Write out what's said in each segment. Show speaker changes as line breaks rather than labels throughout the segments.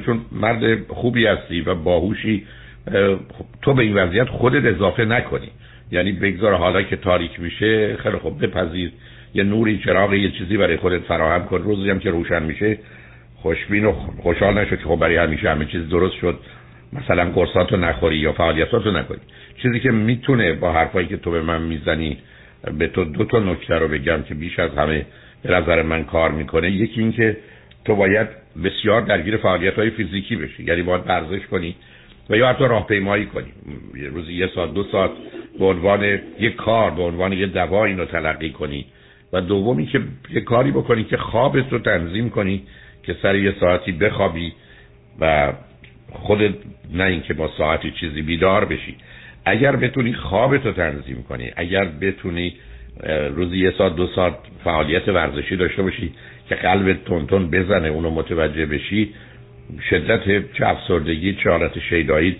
چون مرد خوبی هستی و باهوشی تو به این وضعیت خودت اضافه نکنی. یعنی بگذار حالا که تاریک میشه خیلی خوب بپذیر. یه نوری چراغ یه چیزی برای خودت فراهم کن. روزی هم که روشن میشه خوشبین و خوشحال نشد که خب برای همیشه همه چیز درست شد. مثلا قرصاتو نخوری یا فعالیتاتو نکنی. چیزی که می‌تونه با حرفایی که تو به من می‌زنی به تو دو تا نکته رو بگم که بیش از همه به نظر من کار می‌کنه. یکی این که تو باید بسیار درگیر فعالیت های فیزیکی بشی. یعنی باید ورزش کنی و یا حتی راهپیمایی کنی. یه روزی یه ساعت دو ساعت به عنوان یک کار به عنوان یه دوا اینو تلقی کنی. و دومی که یه کاری بکنی که خوابت رو تنظیم کنی که سر یه ساعتی بخوابی و خودت نه اینکه با ساعتی چیزی بیدار بشی. اگر بتونی خوابت رو تنظیم کنی اگر بتونی روزی یه ساعت دو ساعت فعالیت ورزشی داشته باشی که قلبت تونتون بزنه اونو متوجه بشی. شدت چه افسردگی چه حالت شیدایی.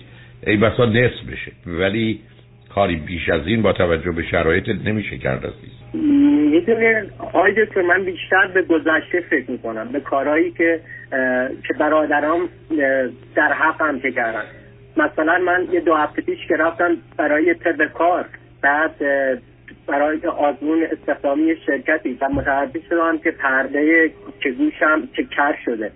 ای بسا نصف بشه. ولی کاری بیش از این با توجه به شرایط نمیشه کرد عزیز.
می‌دونه آقای دکتر من بیشتر به گذشته فکر می‌کنم. به کارهایی که که برادرام در حقم که کردن. مثلا من یه دو هفته پیش که رفتم برای طب کار بعد برای آزمون استخدامی شرکتی و متوجه شدم که پرده که گوشم که کر شده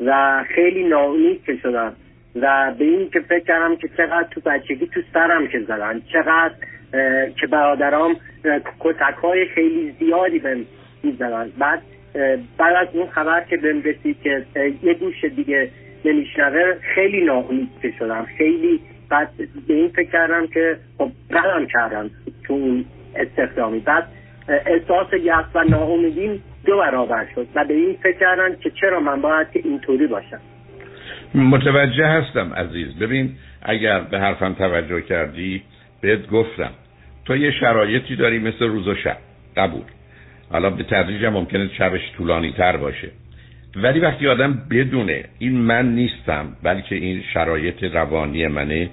و خیلی ناامید که شدم و به این که فکر کردم که چقدر تو بچگی تو سرم که زدن چقدر که برادرام کتک های خیلی زیادی بهم می‌زدن. بعد بعد از اون خبر که بهم رسید که یه گوش دیگه نمیشنوه خیلی ناامید شدم. خیلی بعد به این فکر کردم که خب کردم تو استخدامی. بعد احساس یأس و ناامیدیم دو برابر شد و به این فکر کردم که چرا من باید که اینطوری باشم.
متوجه هستم عزیز. ببین اگر به حرفم توجه کردی بهت گفتم. تو یه شرایطی داری مثل روز و شب. قبول. حالا به تدریج ممکنه شبش طولانی تر باشه. ولی وقتی آدم بدونه این من نیستم بلکه این شرایط روانی منه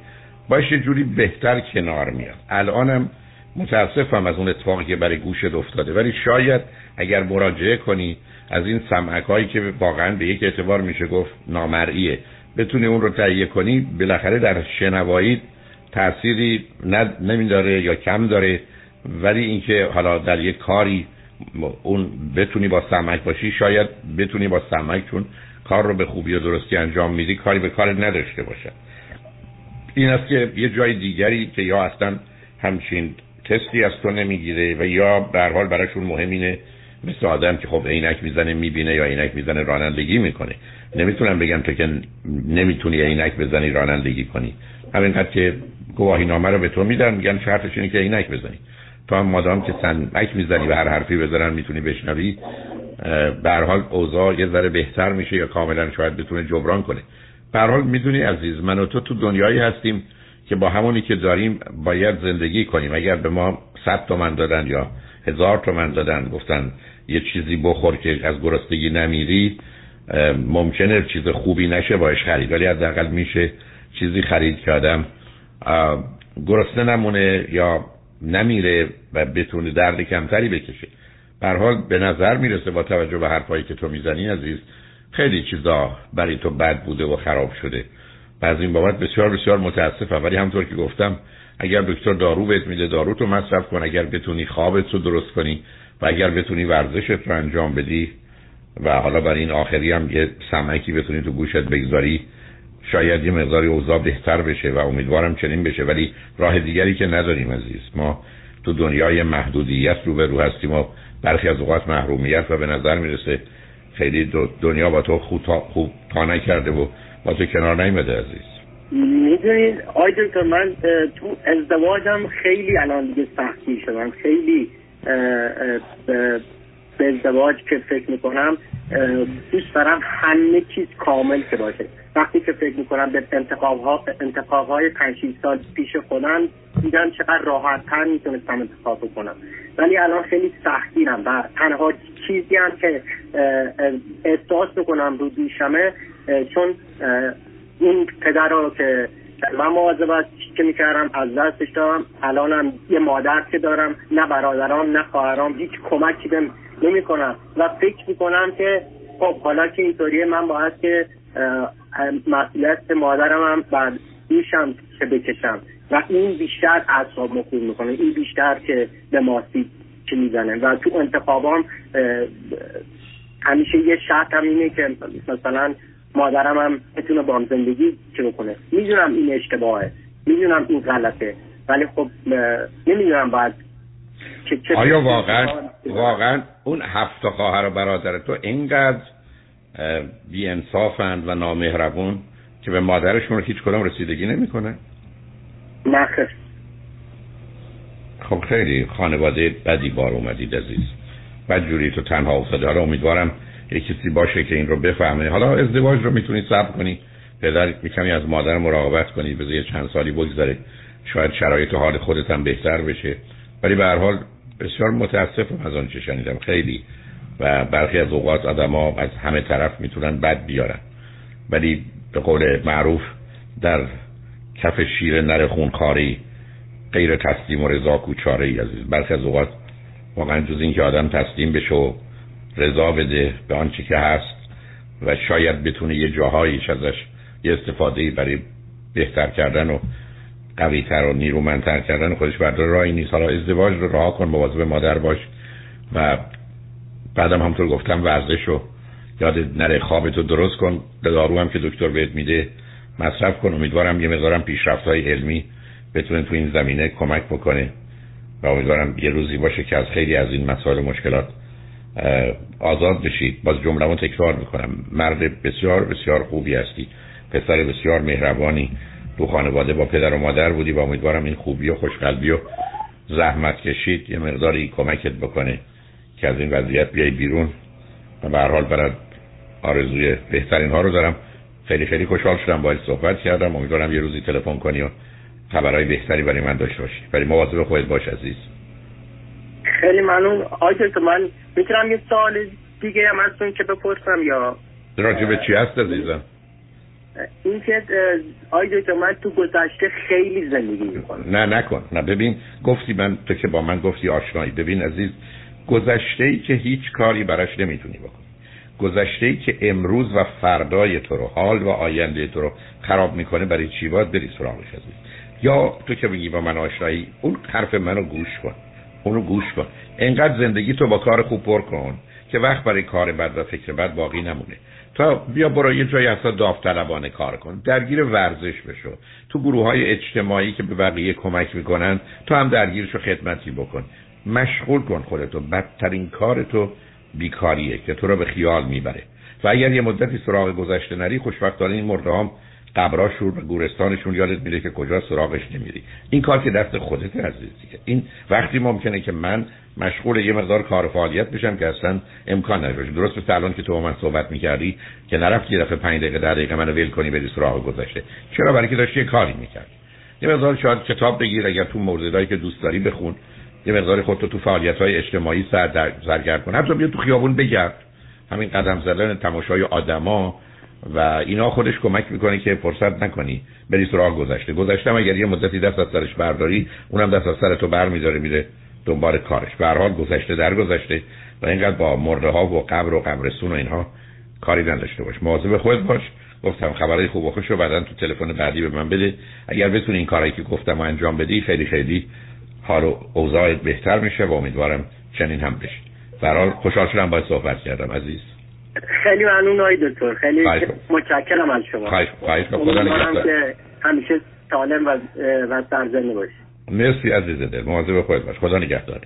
باشه جوری بهتر کنار میاد. الانم متاسفم از اون اتفاقی که برای گوشت افتاده. ولی شاید اگر مراجعه کنی از این سمعک هایی که واقعا به یک اعتبار میشه گفت نامرئیه بتونی اون رو تهیه کنی بالاخره در شنوایی تأثیری نمیداره یا کم داره. ولی اینکه حالا در یک کاری اون بتونی با سمک باشی شاید بتونی با سمک چون کار رو به خوبی و درستی انجام میدی کاری به کار نداشته باشه این است که یه جای دیگری که یا اصلا همچین تستی از تو نمی‌گیره و یا به حال براشون مهم اینه مثل آدم که خب عینک می‌زنه می‌بینه یا عینک می‌زنه رانندگی می‌کنه. نمی‌تونم بگم تو که نمی‌تونی عینک بزنی رانندگی کنی. همینقدر که گواهی نامه رو به تو میدن میگن شرطش اینه که عینک بزنی. تو هم مادام که سنک می‌زنی و هر حرفی بزنن می‌تونی بشنوی به حال اوضاع یه ذره بهتر میشه یا کاملا شاید بتونه جبران کنه. به حال می‌دونی عزیز من و تو تو دنیایی هستیم. که با همونی که داریم باید زندگی کنیم. اگر به ما صد تومن دادن یا هزار تومن دادن گفتن یه چیزی بخور که از گرسنگی نمیری ممکنه چیز خوبی نشه باش خرید. ولی حداقل میشه چیزی خرید که آدم گرسنه نمونه یا نمیره و بتونه درد کمتری بکشه. بر حال به نظر می‌رسه با توجه به حرفایی که تو می‌زنی عزیز خیلی چیزا برای تو بد بوده و خراب شده. و از این بابت بسیار بسیار متاسفم. ولی همطور که گفتم اگر دکتر دارو بهت میده دارو تو مصرف کن. اگر بتونی خوابت رو درست کنی و اگر بتونی ورزشت رو انجام بدی و حالا برای این آخری هم یه سمکی بتونی تو گوشت بگذاری شاید یه مقداری اوضاع بهتر بشه و امیدوارم چنین بشه. ولی راه دیگری که نداریم عزیز. ما تو دنیای محدودیت رو به رو هستیم و برخی از اوقات محرومیت و به نظر می‌رسه خیلی دنیا با تو خوب تا, خوب تا نکرده و با تو کنار نیمده عزیز.
می‌دونید آی دکتر من تو ازدواجم خیلی الان دیگه سختی شدم خیلی به ازدواج که فکر می‌کنم دوست دارم همه چیز کامل که باشه. وقتی که فکر می‌کنم به انتخاب ها انتخاب های پنج سال پیش خودم دیدم چقدر راحت تر می‌تونستم انتخاب کنم ولی الان خیلی سختیرم و تنها چیزی هم که احساس می‌کنم رو دوشمه چون این پدر رو که من مواظبت که می‌کردم از دستش دارم الانم یه مادر که دارم نه برادرام نه خواهرام هیچ کمکی بهم نمی‌کنم. و فکر می‌کنم که خب حالا که اینطوریه من باید که مسئولیت مادرم هم بعد دوشم که بکشم. و این بیشتر اعصاب مخور می‌کنه. این بیشتر که به ماسی که می‌زنه. و تو انتخابام همیشه یه شرط هم اینه که مثلا مادرم هم بتونه با هم زندگی چه بکنه می‌دونم این اشتباهه. می‌دونم این غلطه. ولی خب نمی‌دونم باید
آیا واقعا واقعا اون هفت خواهر و برادر تو اینقدر بی انصافند و نامهربون که به مادرشون رو هیچ کدام رسیدگی نمی‌کنه؟
نه
خب خیلی خانواده بدی بار اومدید عزیز. بعد جوری تو تنها افتاده. حالا امیدوارم یه کسی باشه که این رو بفهمه. حالا ازدواج رو می‌تونید صبر کنی. پدر میکمی از مادر مراقبت کنی. به چند سالی بگذره. شاید شرایط حال خودت هم بهتر بشه. ولی به هر حال بسیار متاسفم از آنچه شنیدم. خیلی. و برخی از اوقات آدم از همه طرف می‌تونن بد بیارن. ولی به قول معروف در کف شیر نر خونخاری غیر تسلیم و رضا کوچاره ای عزیز. برخی از اوقات واقعا جز این که آدم تسلیم بشه و رضا بده به آنچه که هست و شاید بتونه یه جاهاییش ازش یه استفاده برای بهتر کردن و قویتر و نیرومندتر کردن خودش بردار. راهی نیست. حالا ازدواج رو راه کن مواظب مادر باش و بعدم همطور گفتم ورزش رو یاد نره. خوابتو درست کن. دارو هم که دکتر بهت میده مصرف کن. امیدوارم یه مقدارم پیشرفت های علمی بتونه تو این زمینه کمک بکنه و امیدوارم یه روزی باشه که از خیلی از این مسائل مشکلات آزاد بشید. باز جمله تکرار می‌کنم. مرد بسیار بسیار خوبی هستی. پسر بسیار مهربانی. تو خانواده با پدر و مادر بودی. و امیدوارم این خوبی و خوشقلبی و زحمت کشید. یه مقداری کمکت بکنه که از این وضعیت بیای بیرون. و به هر حال برات آرزوی بهترین ها رو دارم. خیلی خیلی خوشحال شدم باید صحبت کردم. امیدوارم یه روزی تلفن کنی و خبرهای بهتری برای من داشته باشی. ولی مواظب خودت باش عزیز.
خیلی ممنون. آجل من می‌تونم یه سال دیگه هم هستون که بپرسم یا
راجع به چی هست عزیزم؟
این که آی من تو گذشته خیلی زندگی می‌کنم.
نه نکن. نه ببین گفتی من تو که با من گفتی آشنایی. ببین عزیز گذشته ای که هیچ کاری براش نمی‌تونی بکنی. گذشته ای که امروز و فردای تو رو حال و آینده تو رو خراب می‌کنه برای چی باید بری سراغش عزیز؟ یا تو که میگی با من آشنایی اون حرف منو گوش کن. اونو گوش کن. انقدر زندگی تو با کار خوب پر کن که وقت برای کار بد و فکر بد باقی نمونه. تا بیا برای یه جایی اصلا داوطلبانه کار کن. درگیر ورزش بشو. تو گروه های اجتماعی که به بقیه کمک می‌کنن تو هم درگیرشو خدمتی بکن. مشغول کن خودتو. بدترین کار تو بیکاریه که تو رو به خیال می‌بره. و اگر یه مدتی سراغ گذشته نری خوشبختانه این مرده هم قبراشون و گورستانشون یادت میده که کجا سراغش نمیری. این کار که دست خودت عزیزی این وقتی ممکنه که من مشغول یه مقدار کار فعالیت بشم که اصلا امکان نداره درست مثل الان که تو با من صحبت می‌کردی که نرفت یه دفعه 5 دقیقه 10 دقیقه منو ول کنی بری سراغ گذشته. چرا؟ برای که داشتی یه کاری می‌کرد یه مقدار شاید کتاب بگیر اگر تو موردایی که دوست داری بخون. یه مقدار خودتو تو فعالیت های اجتماعی سر سرگرم کن. حتی بیا تو خیابون بگرد. همین قدم زدن تماشای آدما و اینا خودش کمک می‌کنه که فرصت نکنی بری سراغ گذشته. گذشته اگر یه مدتی دست از سرش برداری اونم دست از سر تو بر میداره میره دنبال کارش. به حال گذشته در گذشته و اینقدر با مرده ها و قبر و قبرستون و اینها کاری نداشته باش. مواظب خود باش. گفتم خبرهای خوب و خوش رو بعدا تو تلفن بعدی به من بده. اگر بتونی این کارایی که گفتم و انجام بدی خیلی خیلی حال و اوضاع بهتر میشه و امیدوارم چنین هم بشه. برحال خوشحال شدم باید صحبت کردم عزیز.
خیلی ممنون آقای دکتر. خیلی متشکرم از شما.
خواهش خدا
که همیشه سالم و و سرزنده باشی.
مرسی عزیز دل. مواظب خودت باش. خدا نگهدار.